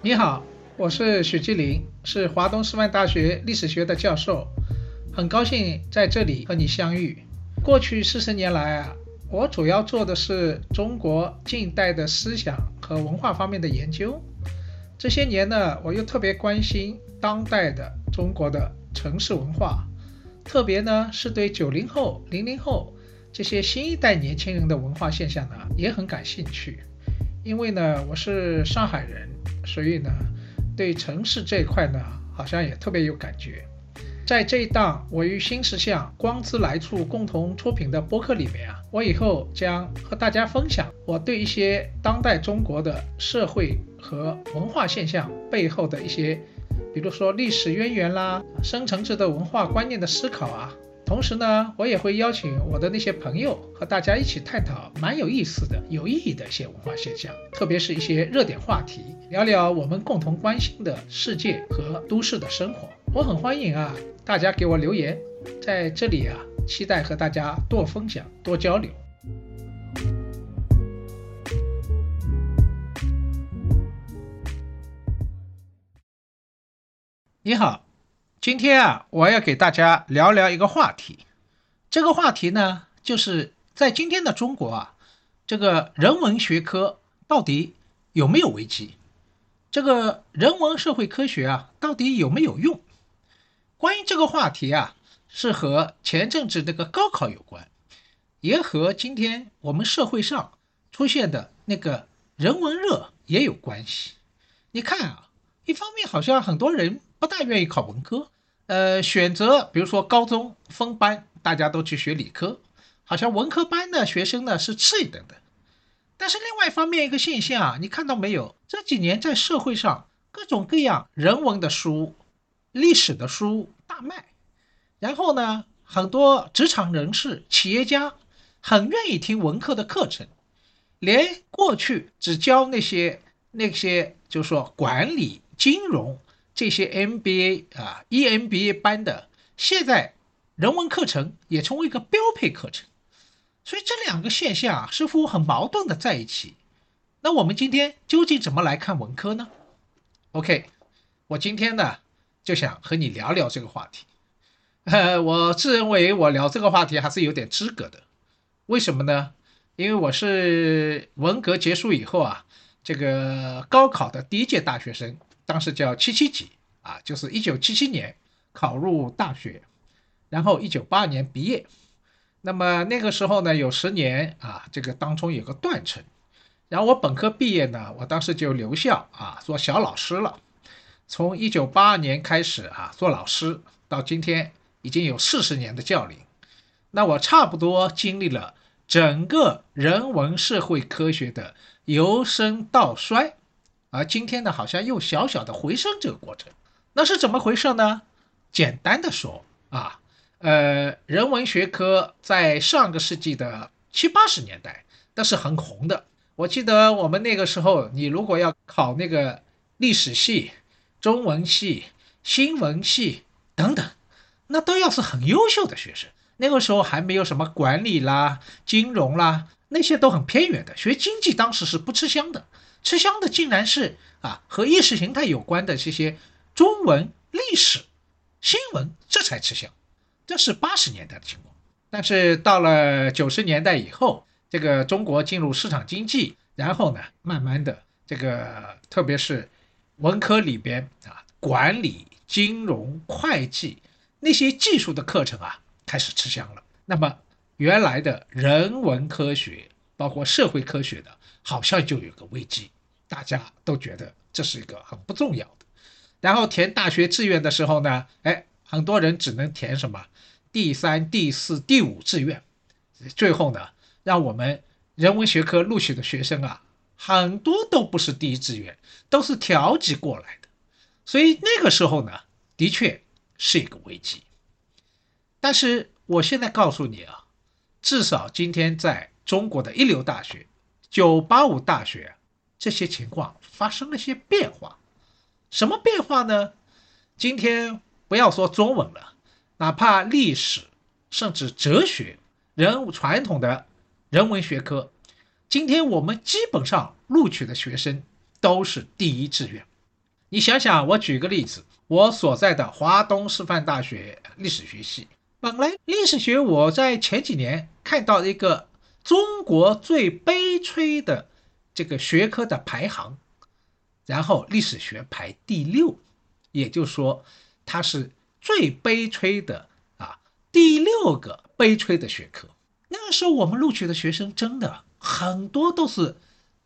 你好，我是许继林，是华东师范大学历史学的教授，很高兴在这里和你相遇。过去四十年来啊，我主要做的是中国近代的思想和文化方面的研究。这些年呢，我又特别关心当代的中国的城市文化，特别呢是对九零后、零零后这些新一代年轻人的文化现象呢也很感兴趣。因为呢，我是上海人。所以呢，对城市这一块呢，好像也特别有感觉。在这一档我与新石像光之来处共同出品的播客里面啊，我以后将和大家分享我对一些当代中国的社会和文化现象背后的一些，比如说历史渊源啦、深层次的文化观念的思考啊。同时呢，我也会邀请我的那些朋友和大家一起探讨蛮有意思的、有意义的一些文化现象，特别是一些热点话题，聊聊我们共同关心的世界和都市的生活。我很欢迎啊，大家给我留言，在这里啊，期待和大家多分享、多交流。你好。今天啊，我要给大家聊聊一个话题。这个话题呢，就是在今天的中国啊，这个人文学科到底有没有危机？这个人文社会科学啊，到底有没有用？关于这个话题啊，是和前阵子那个高考有关，也和今天我们社会上出现的那个人文热也有关系。你看啊，一方面好像很多人。不大愿意考文科，呃，选择比如说高中分班，大家都去学理科，好像文科班的学生呢是次一等的。但是另外一方面一个现象啊，你看到没有？这几年在社会上各种各样人文的书、历史的书大卖，然后呢，很多职场人士、企业家很愿意听文科的课程，连过去只教那些那些就是说管理、金融。这些 MBA 啊，EMBA 班的，现在人文课程也成为一个标配课程，所以这两个现象啊，似乎很矛盾的在一起。那我们今天究竟怎么来看文科呢？OK，我今天呢就想和你聊聊这个话题。呃，我自认为我聊这个话题还是有点资格的。为什么呢？因为我是文革结束以后啊，这个高考的第一届大学生。当时叫七七级啊，就是一九七七年考入大学，然后一九八二年毕业。那么那个时候呢，有十年啊，这个当中有个断层。然后我本科毕业呢，我当时就留校啊，做小老师了。从一九八二年开始啊，做老师到今天已经有四十年的教龄。那我差不多经历了整个人文社会科学的由盛到衰。而今天呢，好像又小小的回升这个过程，那是怎么回事呢？简单的说啊，呃，人文学科在上个世纪的七八十年代那是很红的。我记得我们那个时候，你如果要考那个历史系、中文系、新闻系等等，那都要是很优秀的学生。那个时候还没有什么管理啦、金融啦，那些都很偏远的。学经济当时是不吃香的。吃香的竟然是啊和意识形态有关的这些中文、历史、新闻，这才吃香。这是八十年代的情况。但是到了九十年代以后，这个中国进入市场经济，然后呢，慢慢的这个特别是文科里边啊，管理、金融、会计那些技术的课程啊，开始吃香了。那么原来的人文科学，包括社会科学的。好像就有个危机，大家都觉得这是一个很不重要的。然后填大学志愿的时候呢，哎，很多人只能填什么第三、第四、第五志愿，最后呢，让我们人文学科录取的学生啊，很多都不是第一志愿，都是调剂过来的。所以那个时候呢，的确是一个危机。但是我现在告诉你啊，至少今天在中国的一流大学。九八五大学这些情况发生了些变化，什么变化呢？今天不要说中文了，哪怕历史甚至哲学、人传统的人文学科，今天我们基本上录取的学生都是第一志愿。你想想，我举个例子，我所在的华东师范大学历史学系，本来历史学我在前几年看到一个中国最悲催的这个学科的排行，然后历史学排第六，也就是说它是最悲催的啊，第六个悲催的学科。那个时候我们录取的学生真的很多都是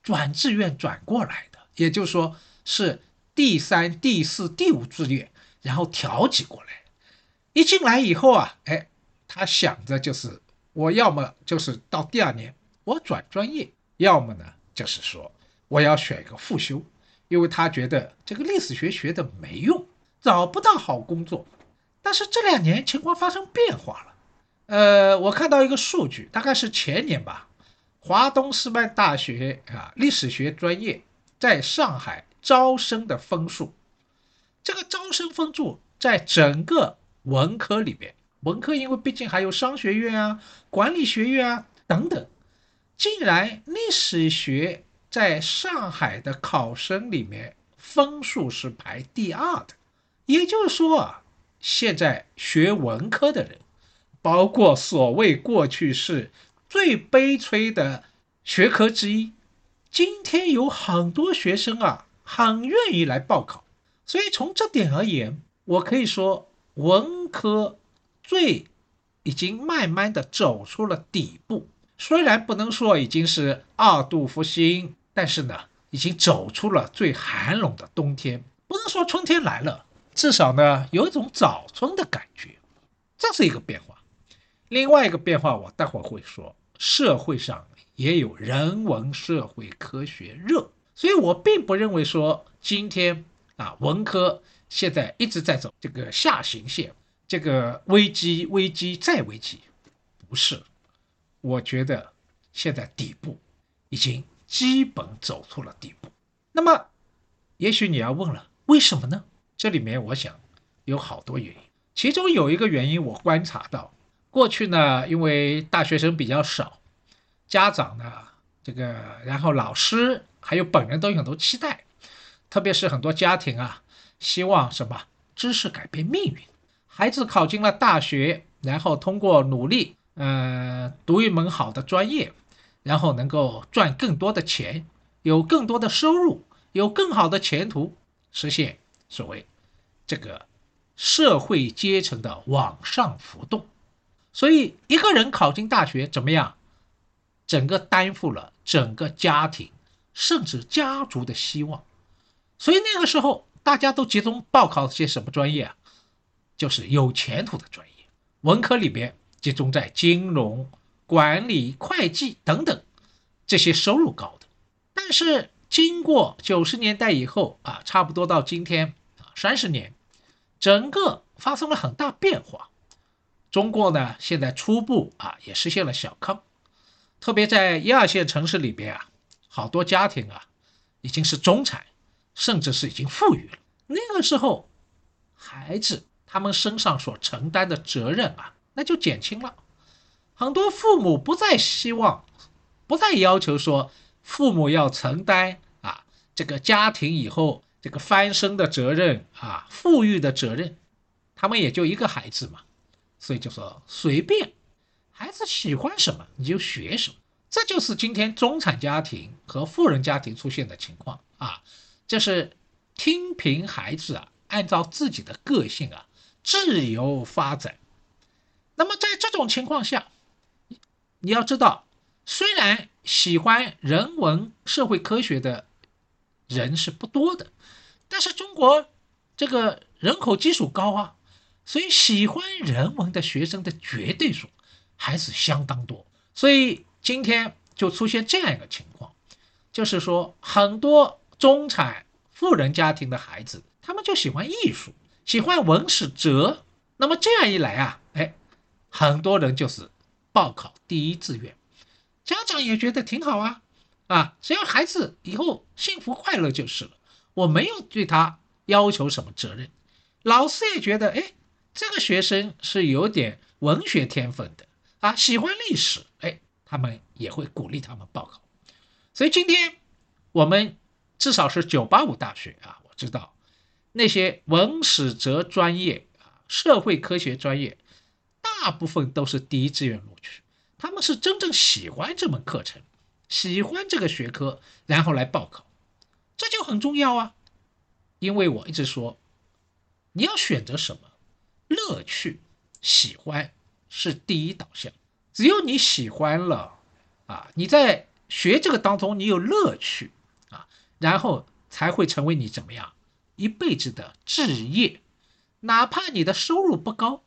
转志愿转过来的，也就是说是。第三、第四、第五志愿，然后调剂过来。一进来以后啊，哎，他想着就是我要么就是到第二年我转专业，要么呢就是说我要选一个复修，因为他觉得这个历史学学的没用，找不到好工作。但是这两年情况发生变化了。呃，我看到一个数据，大概是前年吧，华东师范大学啊历史学专业在上海。招生的分数，这个招生分数在整个文科里面，文科因为毕竟还有商学院啊、管理学院啊等等，竟然历史学在上海的考生里面分数是排第二的。也就是说啊，现在学文科的人，包括所谓过去是最悲催的学科之一，今天有很多学生啊。很愿意来报考，所以从这点而言，我可以说文科最已经慢慢的走出了底部。虽然不能说已经是二度复兴，但是呢，已经走出了最寒冷的冬天。不能说春天来了，至少呢有一种早春的感觉，这是一个变化。另外一个变化，我待会儿会说，社会上也有人文社会科学热。所以我并不认为说今天啊文科现在一直在走这个下行线，这个危机危机再危机，不是，我觉得现在底部已经基本走出了底部。那么，也许你要问了，为什么呢？这里面我想有好多原因，其中有一个原因我观察到，过去呢因为大学生比较少，家长呢这个然后老师。还有本人都有很多期待，特别是很多家庭啊，希望什么知识改变命运，孩子考进了大学，然后通过努力，呃，读一门好的专业，然后能够赚更多的钱，有更多的收入，有更好的前途，实现所谓这个社会阶层的往上浮动。所以一个人考进大学怎么样，整个担负了整个家庭。甚至家族的希望，所以那个时候大家都集中报考些什么专业啊？就是有前途的专业。文科里边集中在金融、管理、会计等等这些收入高的。但是经过九十年代以后啊，差不多到今天啊三十年，整个发生了很大变化。中国呢现在初步啊也实现了小康，特别在一二线城市里边啊。好多家庭啊，已经是中产，甚至是已经富裕了。那个时候，孩子他们身上所承担的责任啊，那就减轻了。很多父母不再希望，不再要求说父母要承担啊这个家庭以后这个翻身的责任啊，富裕的责任。他们也就一个孩子嘛，所以就说随便，孩子喜欢什么你就学什么。这就是今天中产家庭和富人家庭出现的情况啊，就是听凭孩子啊，按照自己的个性啊自由发展。那么在这种情况下，你要知道，虽然喜欢人文社会科学的人是不多的，但是中国这个人口基数高啊，所以喜欢人文的学生的绝对数还是相当多，所以。今天就出现这样一个情况，就是说很多中产富人家庭的孩子，他们就喜欢艺术，喜欢文史哲。那么这样一来啊，哎，很多人就是报考第一志愿，家长也觉得挺好啊，啊，只要孩子以后幸福快乐就是了，我没有对他要求什么责任。老师也觉得，哎，这个学生是有点文学天分的啊，喜欢历史，哎。他们也会鼓励他们报考，所以今天我们至少是九八五大学啊，我知道那些文史哲专业啊、社会科学专业，大部分都是第一志愿录取，他们是真正喜欢这门课程，喜欢这个学科，然后来报考，这就很重要啊。因为我一直说，你要选择什么，乐趣、喜欢是第一导向。只有你喜欢了，啊，你在学这个当中你有乐趣，啊，然后才会成为你怎么样一辈子的志业。哪怕你的收入不高，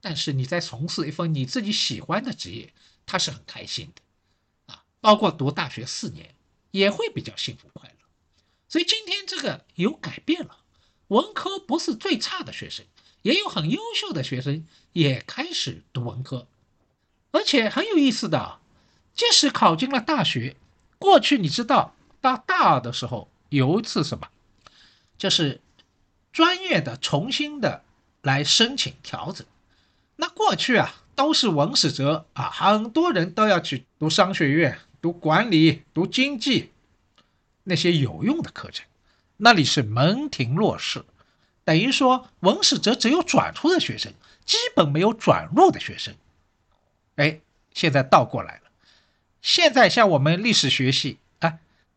但是你在从事一份你自己喜欢的职业，他是很开心的，啊，包括读大学四年也会比较幸福快乐。所以今天这个有改变了，文科不是最差的学生，也有很优秀的学生也开始读文科，而且很有意思的，即使考进了大学，过去你知道到大二的时候有一次什么，就是专业的重新的来申请调整，那过去啊都是文史哲啊，很多人都要去读商学院、读管理、读经济。那些有用的课程，那里是门庭若市，等于说文史哲只有转出的学生，基本没有转入的学生。哎，现在倒过来了，现在像我们历史学系，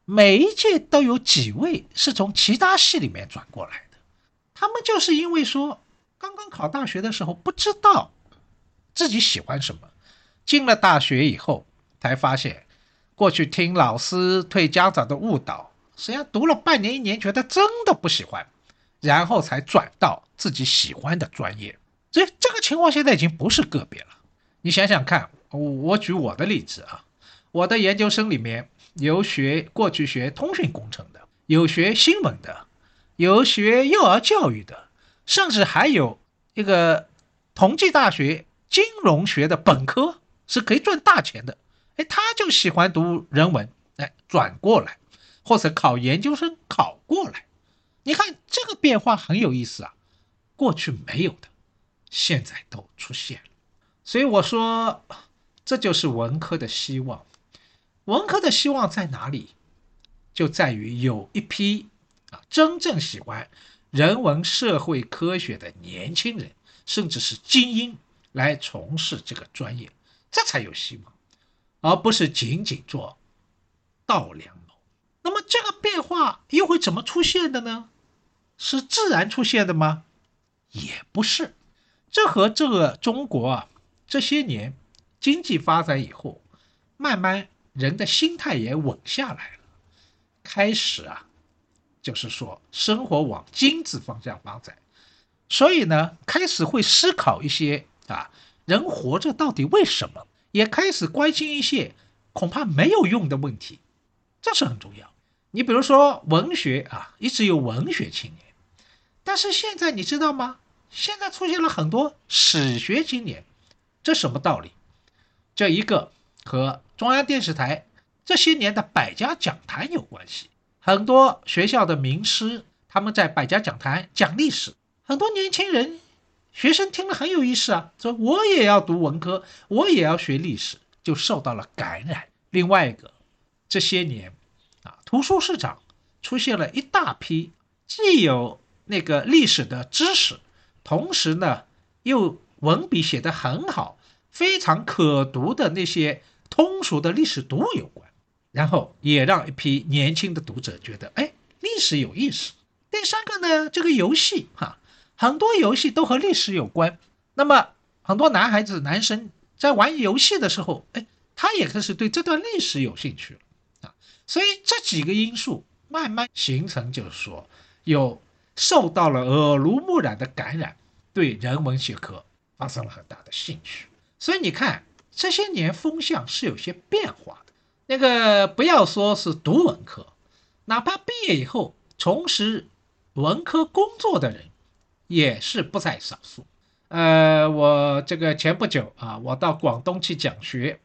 每一届都有几位是从其他系里面转过来的，他们就是因为说刚刚考大学的时候不知道自己喜欢什么，进了大学以后才发现。过去听老师、对家长的误导，实际上读了半年、一年，觉得真的不喜欢，然后才转到自己喜欢的专业。所以这个情况现在已经不是个别了。你想想看，我举我的例子啊，我的研究生里面有学过去学通讯工程的，有学新闻的，有学幼儿教育的，甚至还有一个同济大学金融学的本科是可以赚大钱的。哎，他就喜欢读人文，哎，转过来，或者考研究生考过来，你看这个变化很有意思啊，过去没有的，现在都出现了。所以我说，这就是文科的希望。文科的希望在哪里？就在于有一批啊，真正喜欢人文社会科学的年轻人，甚至是精英来从事这个专业，这才有希望。而不是仅仅做稻粱楼。那么这个变化又会怎么出现的呢？是自然出现的吗？也不是。这和这个中国啊这些年经济发展以后，慢慢人的心态也稳下来了，开始啊，就是说生活往精致方向发展，所以呢，开始会思考一些啊，人活着到底为什么？也开始关心一些恐怕没有用的问题，这是很重要。你比如说文学啊，一直有文学青年，但是现在你知道吗？现在出现了很多史学青年，这什么道理？这一个和中央电视台这些年的百家讲坛有关系。很多学校的名师他们在百家讲坛讲历史，很多年轻人。学生听了很有意思啊，说我也要读文科，我也要学历史，就受到了感染。另外一个，这些年啊，图书市场出现了一大批既有那个历史的知识，同时呢又文笔写得很好、非常可读的那些通俗的历史读物有关，然后也让一批年轻的读者觉得，哎，历史有意思。第三个呢，这个游戏哈。很多游戏都和历史有关，那么很多男孩子、男生在玩游戏的时候，哎，他也开始对这段历史有兴趣了啊。所以这几个因素慢慢形成，就是说有受到了耳濡目染的感染，对人文学科发生了很大的兴趣。所以你看这些年风向是有些变化的。那个不要说是读文科，哪怕毕业以后从事文科工作的人。也是不在少数，呃，我这个前不久啊，我到广东去讲学，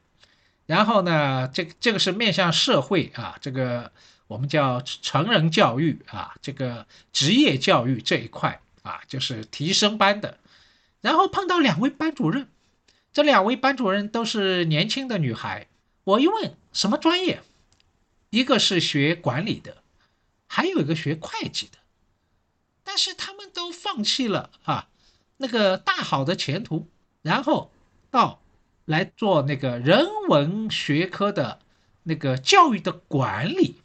然后呢，这这个是面向社会啊，这个我们叫成人教育啊，这个职业教育这一块啊，就是提升班的，然后碰到两位班主任，这两位班主任都是年轻的女孩，我一问什么专业，一个是学管理的，还有一个学会计的，但是他们都放弃了啊那个大好的前途，然后到来做那个人文学科的那个教育的管理。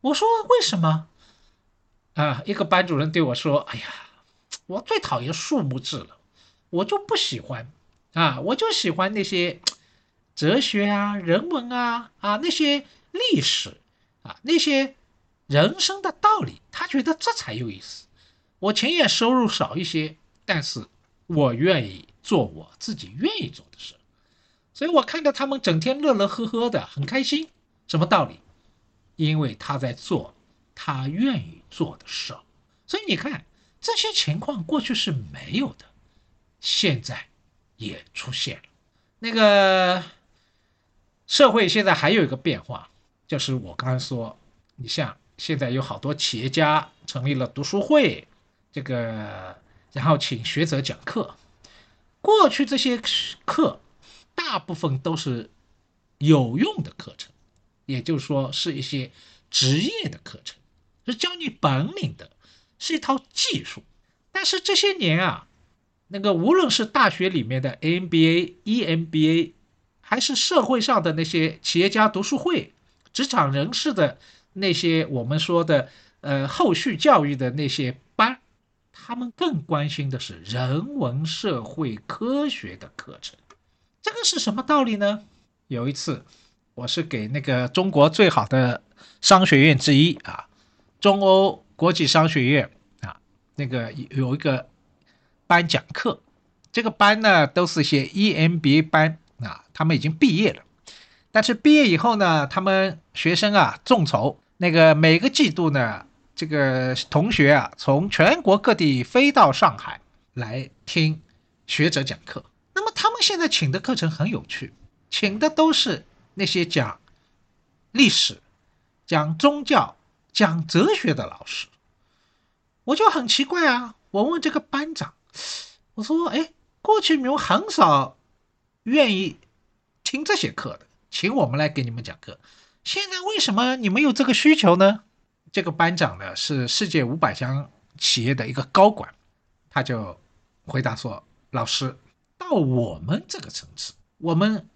我说为什么？啊，一个班主任对我说：“哎呀，我最讨厌数目字了，我就不喜欢啊，我就喜欢那些哲学啊、人文啊、啊那些历史啊、那些人生的道理，他觉得这才有意思。我情愿收入少一些，但是我愿意做我自己愿意做的事。所以我看到他们整天乐乐呵呵的，很开心。什么道理？因为他在做。”他愿意做的事，所以你看这些情况过去是没有的，现在也出现了。那个社会现在还有一个变化，就是我刚才说，你像现在有好多企业家成立了读书会，这个然后请学者讲课。过去这些课大部分都是有用的课程，也就是说是一些职业的课程。是教你本领的，是一套技术。但是这些年啊，那个无论是大学里面的 MBA、EMBA，还是社会上的那些企业家读书会、职场人士的那些我们说的呃后续教育的那些班，他们更关心的是人文社会科学的课程。这个是什么道理呢？有一次，我是给那个中国最好的商学院之一啊。中欧国际商学院啊，那个有一个班讲课，这个班呢都是些 EMBA 班啊，他们已经毕业了，但是毕业以后呢，他们学生啊众筹，那个每个季度呢，这个同学啊从全国各地飞到上海来听学者讲课。那么他们现在请的课程很有趣，请的都是那些讲历史、讲宗教。讲哲学的老师，我就很奇怪啊！我问这个班长，我说：“哎，过去你们很少愿意听这些课的，请我们来给你们讲课。现在为什么你们有这个需求呢？”这个班长呢是世界五百强企业的一个高管，他就回答说：“老师，到我们这个层次，我们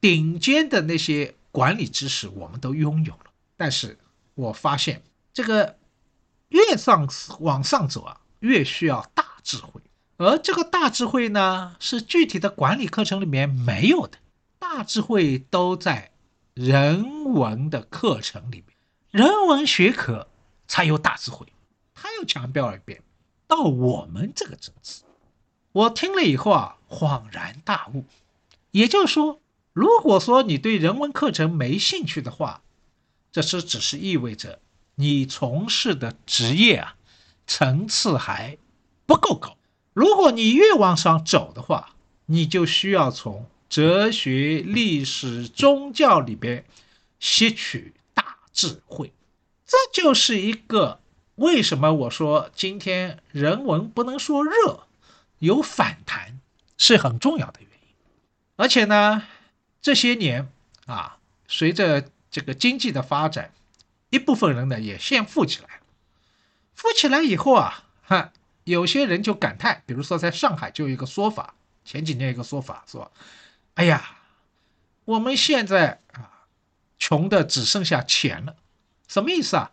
顶尖的那些管理知识我们都拥有了，但是我发现。”这个越上往上走啊，越需要大智慧，而这个大智慧呢，是具体的管理课程里面没有的。大智慧都在人文的课程里面，人文学科才有大智慧。他又强调了一遍，到我们这个层次，我听了以后啊，恍然大悟。也就是说，如果说你对人文课程没兴趣的话，这是只是意味着。你从事的职业啊，层次还不够高。如果你越往上走的话，你就需要从哲学、历史、宗教里边吸取大智慧。这就是一个为什么我说今天人文不能说热，有反弹是很重要的原因。而且呢，这些年啊，随着这个经济的发展。一部分人呢也先富起来了，富起来以后啊，哈，有些人就感叹，比如说在上海就有一个说法，前几年一个说法说，哎呀，我们现在啊，穷的只剩下钱了，什么意思啊？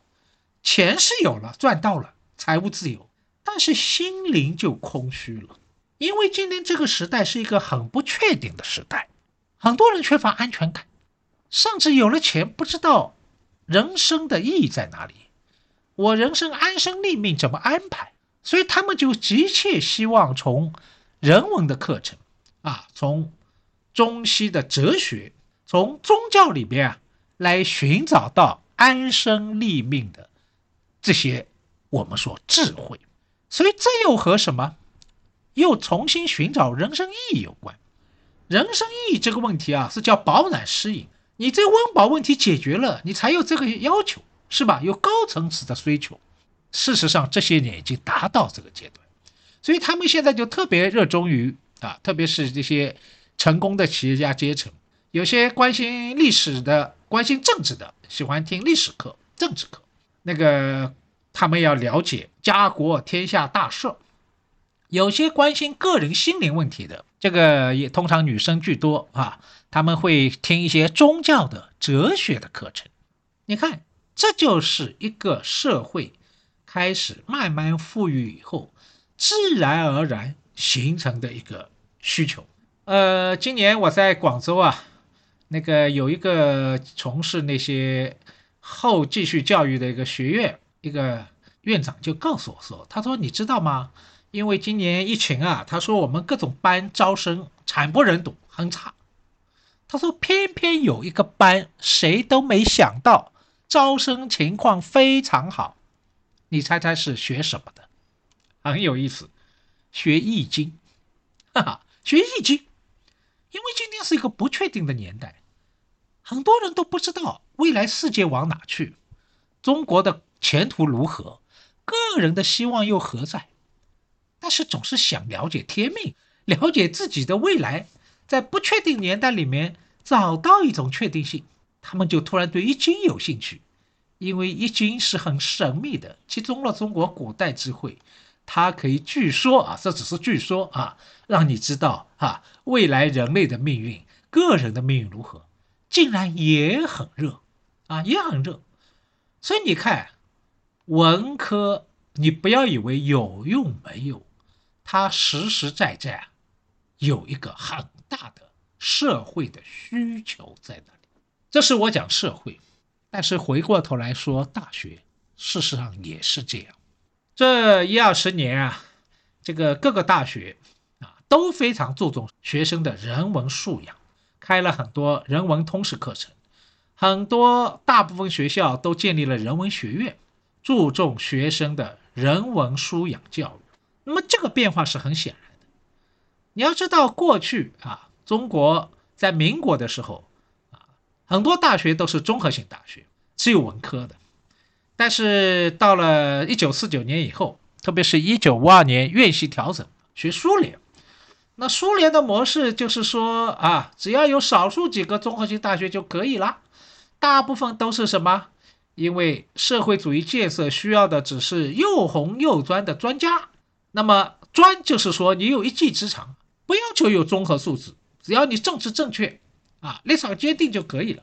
钱是有了，赚到了，财务自由，但是心灵就空虚了，因为今天这个时代是一个很不确定的时代，很多人缺乏安全感，甚至有了钱不知道。人生的意义在哪里？我人生安身立命怎么安排？所以他们就急切希望从人文的课程啊，从中西的哲学，从宗教里边啊，来寻找到安身立命的这些我们说智慧。所以这又和什么？又重新寻找人生意义有关。人生意义这个问题啊，是叫饱暖思淫。你这温饱问题解决了，你才有这个要求，是吧？有高层次的需求。事实上，这些年已经达到这个阶段，所以他们现在就特别热衷于啊，特别是这些成功的企业家阶层，有些关心历史的。关心政治的喜欢听历史课、政治课。那个他们要了解家国天下大事。有些关心个人心灵问题的，这个也通常女生居多啊，他们会听一些宗教的、哲学的课程。你看，这就是一个社会开始慢慢富裕以后，自然而然形成的一个需求。呃，今年我在广州啊，那个有一个从事那些后继续教育的一个学院，一个院长就告诉我说：“他说你知道吗？因为今年疫情啊，他说我们各种班招生惨不忍睹，很差。他说偏偏有一个班，谁都没想到。”招生情况非常好，你猜猜是学什么的？很有意思，学易经，哈哈，学易经。因为今天是一个不确定的年代，很多人都不知道未来世界往哪去，中国的前途如何，个人的希望又何在？但是总是想了解天命，了解自己的未来，在不确定年代里面找到一种确定性。他们就突然对易经有兴趣，因为易经是很神秘的，集中了中国古代智慧，它可以据说啊，这只是据说啊，让你知道啊，未来人类的命运、个人的命运如何，竟然也很热啊，也很热。所以你看，文科你不要以为有用没有，它实实在在有一个很大的社会的需求在那里。这是我讲社会，但是回过头来说大学，事实上也是这样。这一二十年啊，这个各个大学啊都非常注重学生的人文素养，开了很多人文通识课程，很多大部分学校都建立了人文学院，注重学生的人文素养教育。那么这个变化是很显然的。你要知道，过去啊，中国在民国的时候。很多大学都是综合性大学，只有文科的。但是到了一九四九年以后，特别是一九五二年院系调整，学苏联，那苏联的模式就是说啊，只要有少数几个综合性大学就可以了，大部分都是什么？因为社会主义建设需要的只是又红又专的专家。那么专就是说你有一技之长，不要求有综合素质，只要你政治正确。啊，立场坚定就可以了。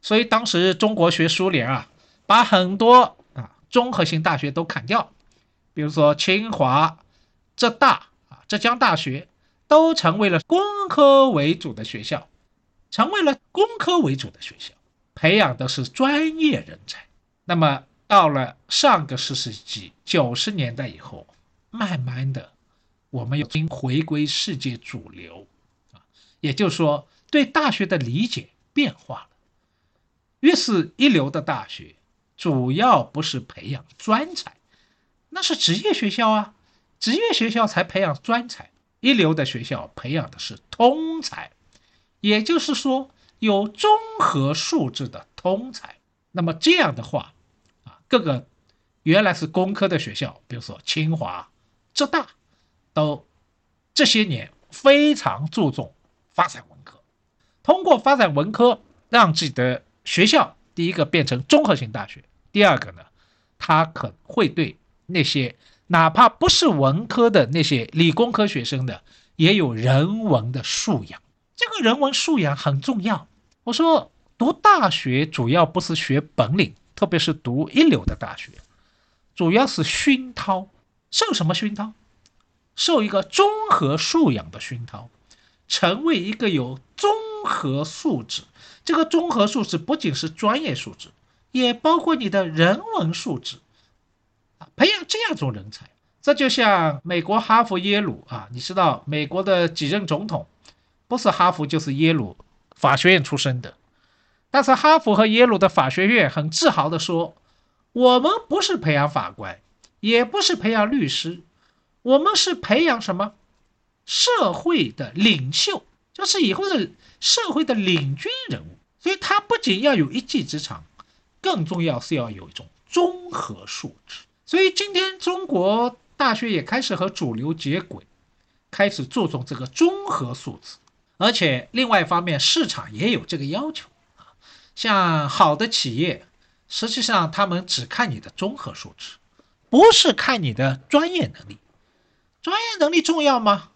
所以当时中国学苏联啊，把很多啊综合性大学都砍掉，比如说清华、浙大啊、浙江大学，都成为了工科为主的学校，成为了工科为主的学校，培养的是专业人才。那么到了上个世纪九十年代以后，慢慢的，我们已经回归世界主流啊，也就是说。对大学的理解变化了，越是一流的大学，主要不是培养专才，那是职业学校啊，职业学校才培养专才，一流的学校培养的是通才，也就是说有综合素质的通才。那么这样的话，啊，各个原来是工科的学校，比如说清华、浙大，都这些年非常注重发展。通过发展文科，让自己的学校第一个变成综合性大学，第二个呢，他可会对那些哪怕不是文科的那些理工科学生的，也有人文的素养。这个人文素养很重要。我说读大学主要不是学本领，特别是读一流的大学，主要是熏陶。受什么熏陶？受一个综合素养的熏陶，成为一个有综。合素质，这个综合素质不仅是专业素质，也包括你的人文素质啊。培养这样一种人才，这就像美国哈佛、耶鲁啊。你知道美国的几任总统不是哈佛就是耶鲁法学院出身的，但是哈佛和耶鲁的法学院很自豪地说：“我们不是培养法官，也不是培养律师，我们是培养什么社会的领袖。”就是以后的社会的领军人物，所以他不仅要有一技之长，更重要是要有一种综合素质。所以今天中国大学也开始和主流接轨，开始注重这个综合素质，而且另外一方面市场也有这个要求啊。像好的企业，实际上他们只看你的综合素质，不是看你的专业能力。专业能力重要吗？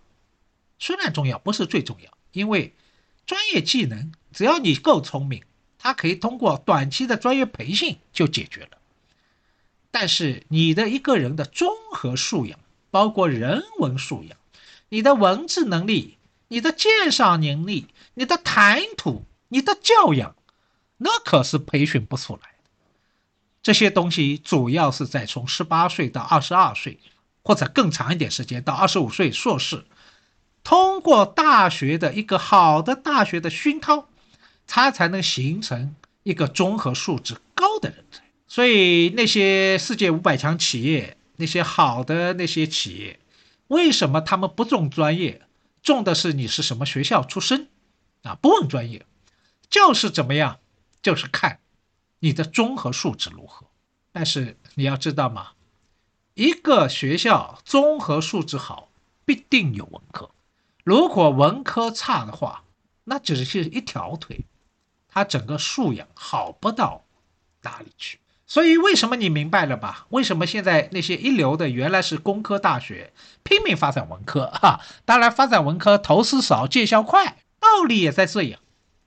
虽然重要，不是最重要，因为专业技能只要你够聪明，它可以通过短期的专业培训就解决了。但是你的一个人的综合素养，包括人文素养，你的文字能力。你的鉴赏能力、你的谈吐、你的教养，那可是培训不出来的。这些东西主要是在从十八岁到二十二岁，或者更长一点时间到二十五岁硕士，通过大学的一个好的大学的熏陶，他才能形成一个综合素质高的人才。所以那些世界五百强企业，那些好的那些企业，为什么他们不重专业？重的是你是什么学校出身，啊，不问专业，就是怎么样，就是看你的综合素质如何。但是你要知道嘛，一个学校综合素质好，必定有文科；如果文科差的话，那只是一条腿，他整个素养好不到哪里去。所以，为什么你明白了吧？为什么现在那些一流的原来是工科大学，拼命发展文科？哈，当然发展文科投资少，见效快，道理也在这样。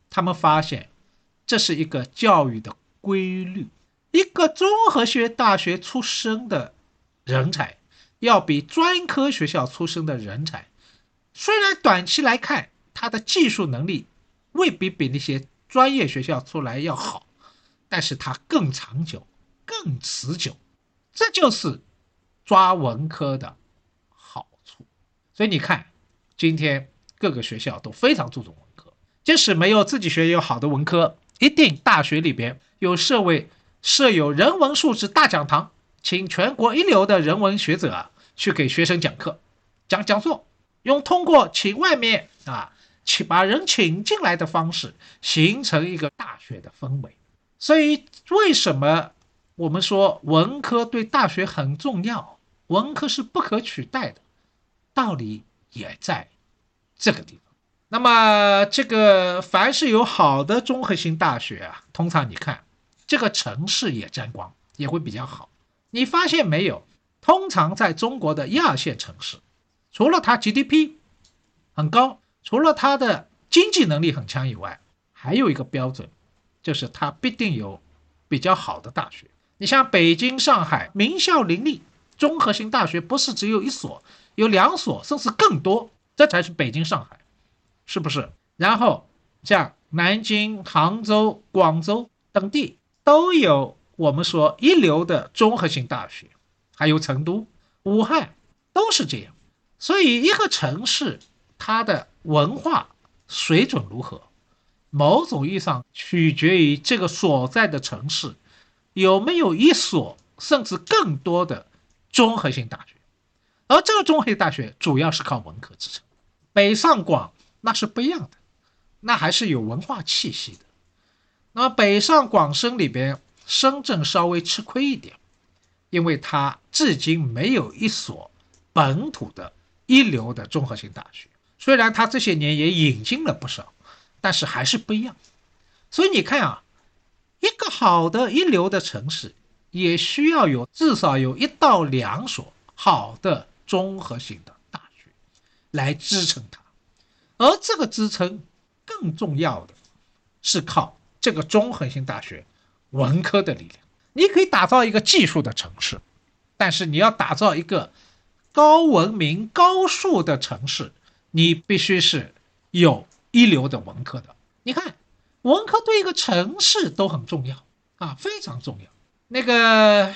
他们发现这是一个教育的规律，一个综合学大学出身的人才，要比专科学校出身的人才，虽然短期来看他的技术能力未必比那些专业学校出来要好。但是它更长久、更持久，这就是抓文科的好处。所以你看，今天各个学校都非常注重文科，即使没有自己学有好的文科，一定大学里边有设为设有人文素质大讲堂，请全国一流的人文学者去给学生讲课、讲讲座，用通过请外面啊请把人请进来的方式，形成一个大学的氛围。所以，为什么我们说文科对大学很重要？文科是不可取代的，道理也在这个地方。那么，这个凡是有好的综合性大学啊，通常你看这个城市也沾光，也会比较好。你发现没有？通常在中国的一二线城市，除了它 GDP 很高，除了它的经济能力很强以外，还有一个标准。就是它必定有比较好的大学。你像北京、上海，名校林立，综合性大学不是只有一所，有两所，甚至更多，这才是北京、上海，是不是？然后像南京、杭州、广州等地都有我们说一流的综合性大学，还有成都、武汉都是这样。所以一个城市它的文化水准如何？某种意义上取决于这个所在的城市有没有一所甚至更多的综合性大学，而这个综合性大学主要是靠文科支撑。北上广那是不一样的，那还是有文化气息的。那么北上广深里边，深圳稍微吃亏一点，因为它至今没有一所本土的一流的综合性大学，虽然它这些年也引进了不少。但是还是不一样，所以你看啊，一个好的一流的城市也需要有至少有一到两所好的综合性的大学来支撑它，而这个支撑更重要的是靠这个综合性大学文科的力量。你可以打造一个技术的城市，但是你要打造一个高文明、高数的城市，你必须是有。一流的文科的，你看，文科对一个城市都很重要啊，非常重要。那个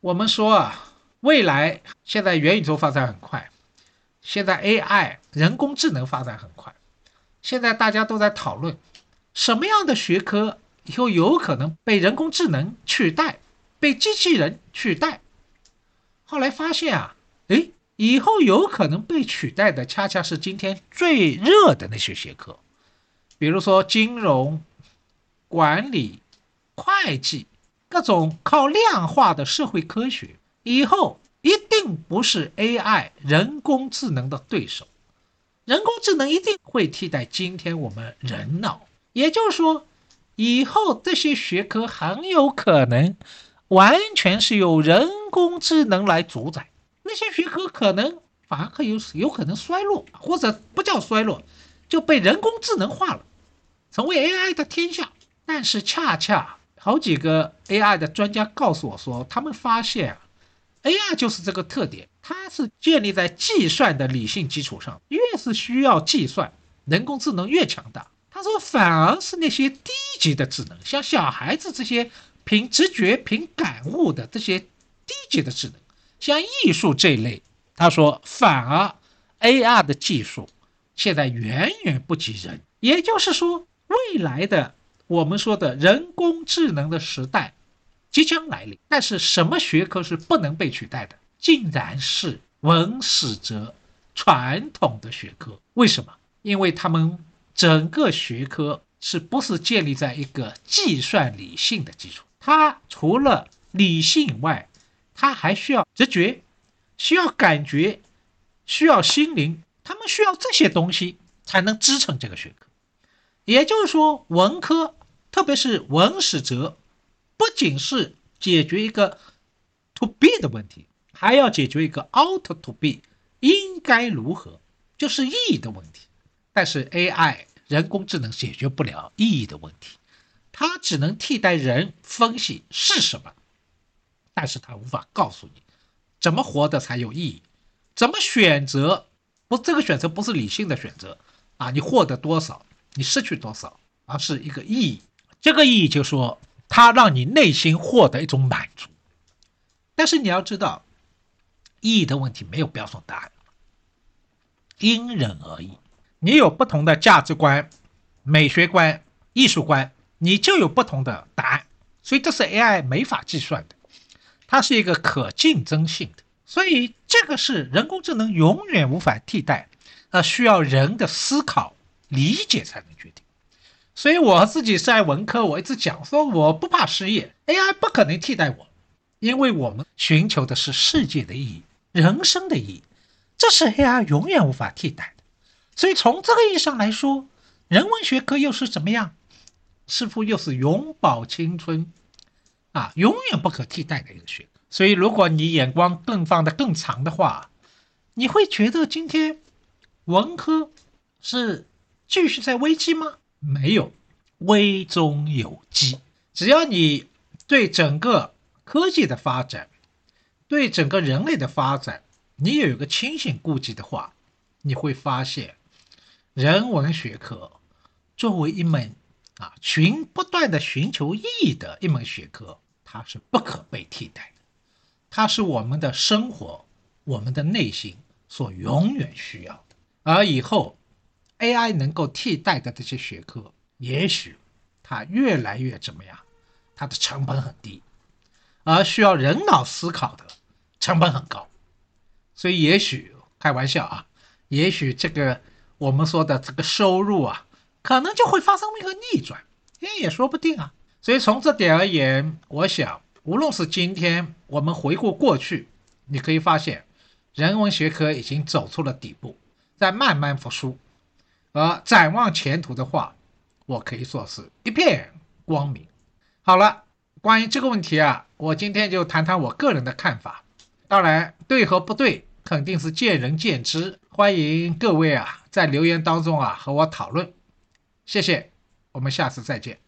我们说啊，未来现在元宇宙发展很快，现在 AI 人工智能发展很快，现在大家都在讨论什么样的学科以后有可能被人工智能取代，被机器人取代。后来发现啊，诶。以后有可能被取代的，恰恰是今天最热的那些学科，比如说金融、管理、会计，各种靠量化的社会科学，以后一定不是 AI 人工智能的对手，人工智能一定会替代今天我们人脑。也就是说，以后这些学科很有可能完全是由人工智能来主宰，那些学科可能反而可有有可能衰落，或者不叫衰落，就被人工智能化了，成为 AI 的天下。但是恰恰好几个 AI 的专家告诉我说，他们发现 AI 就是这个特点，它是建立在计算的理性基础上，越是需要计算，人工智能越强大。他说，反而是那些低级的智能，像小孩子这些凭直觉、凭感悟的这些低级的智能，像艺术这类，他说，反而 AR 的技术现在远远不及人。也就是说，未来的我们说的人工智能的时代即将来临。但是，什么学科是不能被取代的？竟然是文史哲传统的学科。为什么？因为他们。整个学科是不是建立在一个计算理性的基础？它除了理性以外，它还需要直觉，需要感觉，需要心灵。他们需要这些东西才能支撑这个学科。也就是说，文科，特别是文史哲，不仅是解决一个 to be 的问题，还要解决一个 out to be 应该如何，就是意义的问题。但是 AI 人工智能解决不了意义的问题，它只能替代人分析是什么，但是他无法告诉你怎么活的才有意义，怎么选择不这个选择不是理性的选择啊，你获得多少，你失去多少，而是一个意义。这个意义就说它让你内心获得一种满足，但是你要知道，意义的问题没有标准答案，因人而异。你有不同的价值观、美学观、艺术观，你就有不同的答案。所以这是 AI 没法计算的，它是一个可竞争性的。所以这个是人工智能永远无法替代，呃，需要人的思考、理解才能决定。所以我自己在文科，我一直讲说，我不怕失业，AI 不可能替代我，因为我们寻求的是世界的意义、人生的意义，这是 AI 永远无法替代的。所以从这个意义上来说，人文学科又是怎么样？似乎又是永葆青春，啊，永远不可替代的一个学科。所以，如果你眼光更放得更长的话，你会觉得今天文科是继续在危机吗？没有，危中有机。只要你对整个科技的发展，对整个人类的发展，你有一个清醒顾忌的话，你会发现。人文学科作为一门啊寻不断的寻求意义的一门学科，它是不可被替代的，它是我们的生活、我们的内心所永远需要的。而以后 AI 能够替代的这些学科，也许它越来越怎么样？它的成本很低，而需要人脑思考的成本很高，所以也许开玩笑啊，也许这个。我们说的这个收入啊，可能就会发生一个逆转，也也说不定啊。所以从这点而言，我想，无论是今天我们回顾过去，你可以发现，人文学科已经走出了底部，在慢慢复苏。而展望前途的话，我可以说是一片光明。好了，关于这个问题啊，我今天就谈谈我个人的看法。当然，对和不对，肯定是见仁见智。欢迎各位啊。在留言当中啊，和我讨论，谢谢，我们下次再见。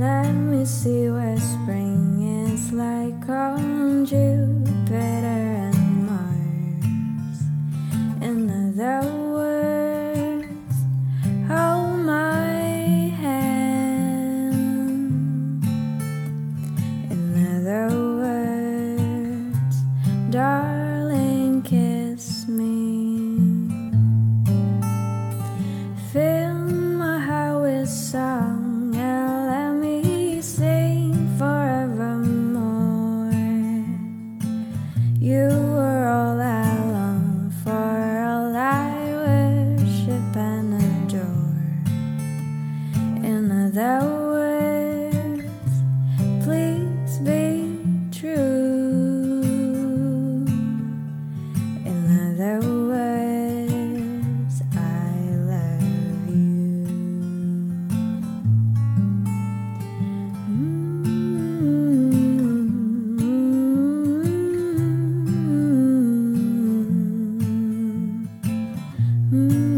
Let me see what spring is like. Oh. Mm.